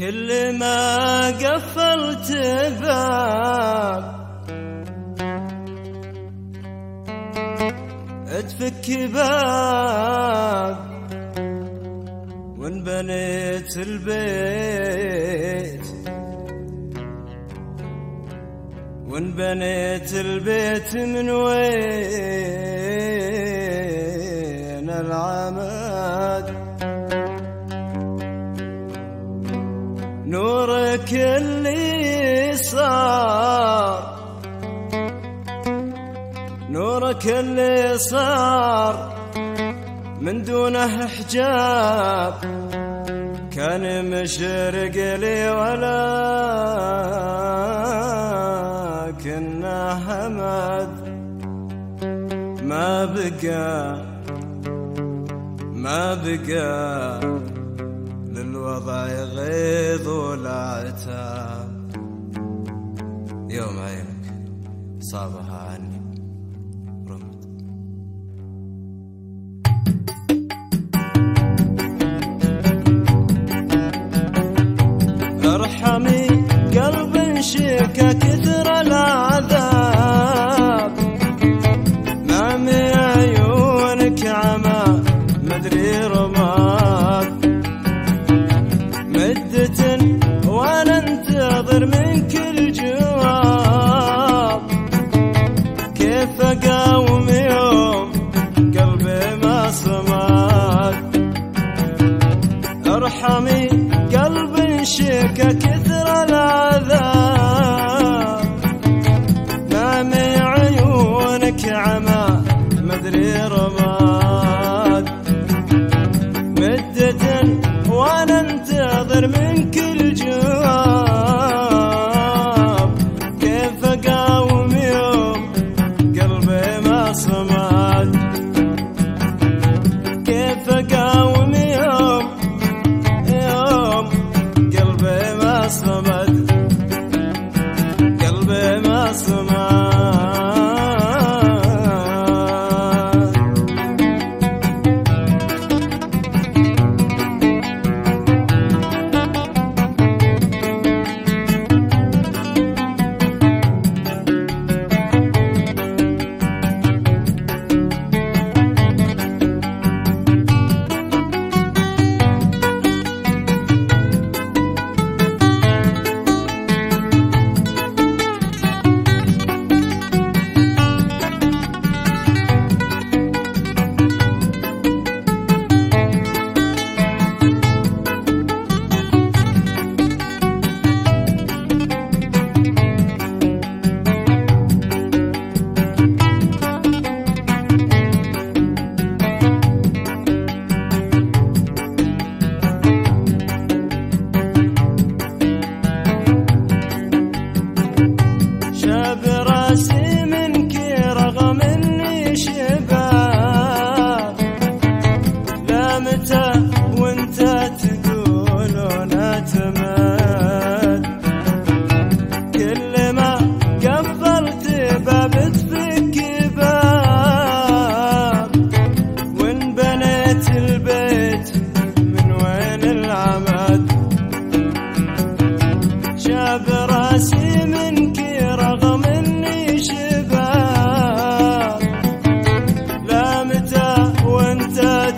كل ما قفلت باب. تفك باب. وان بنيت البيت. وان بنيت البيت من وين العمد. نورك اللي صار. نورك اللي صار من دونه حجاب. كان مشرق لي ولا كنا همد ما بقى ما بقى. والعتاب يوم عينك صابها عني. أرحمي قلب شيك مدة وأنا أنتظر منك الجواب. كيف أقاوم يوم قلبي ما صمد؟ أرحمي قلبي شيك كثر العذاب. وأنا انتظر منك الجواب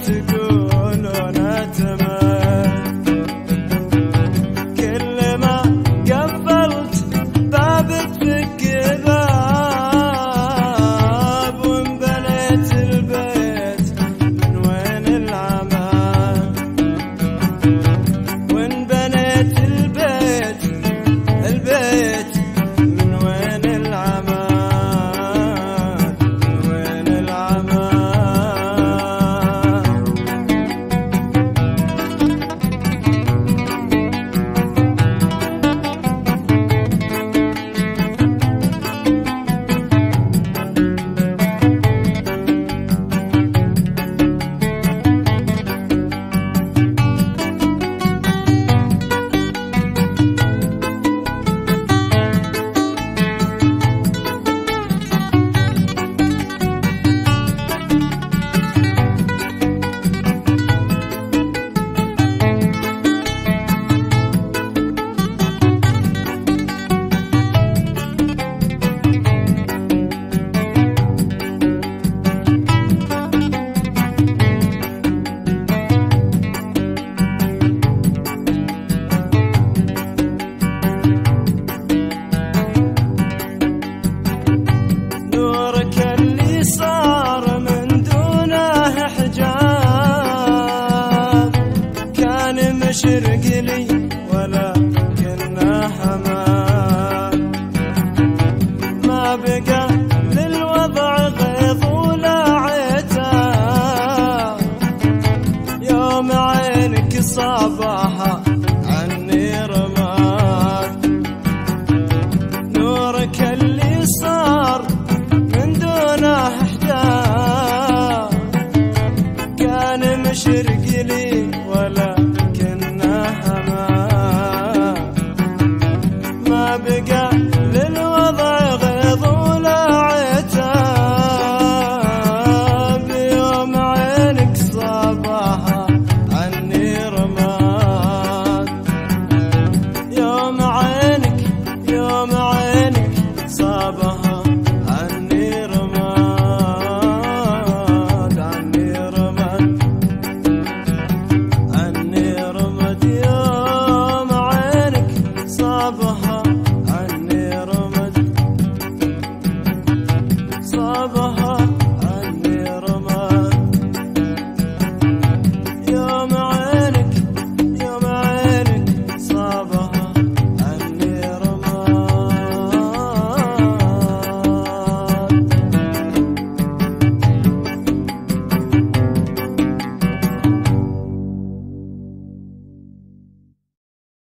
to me, girl.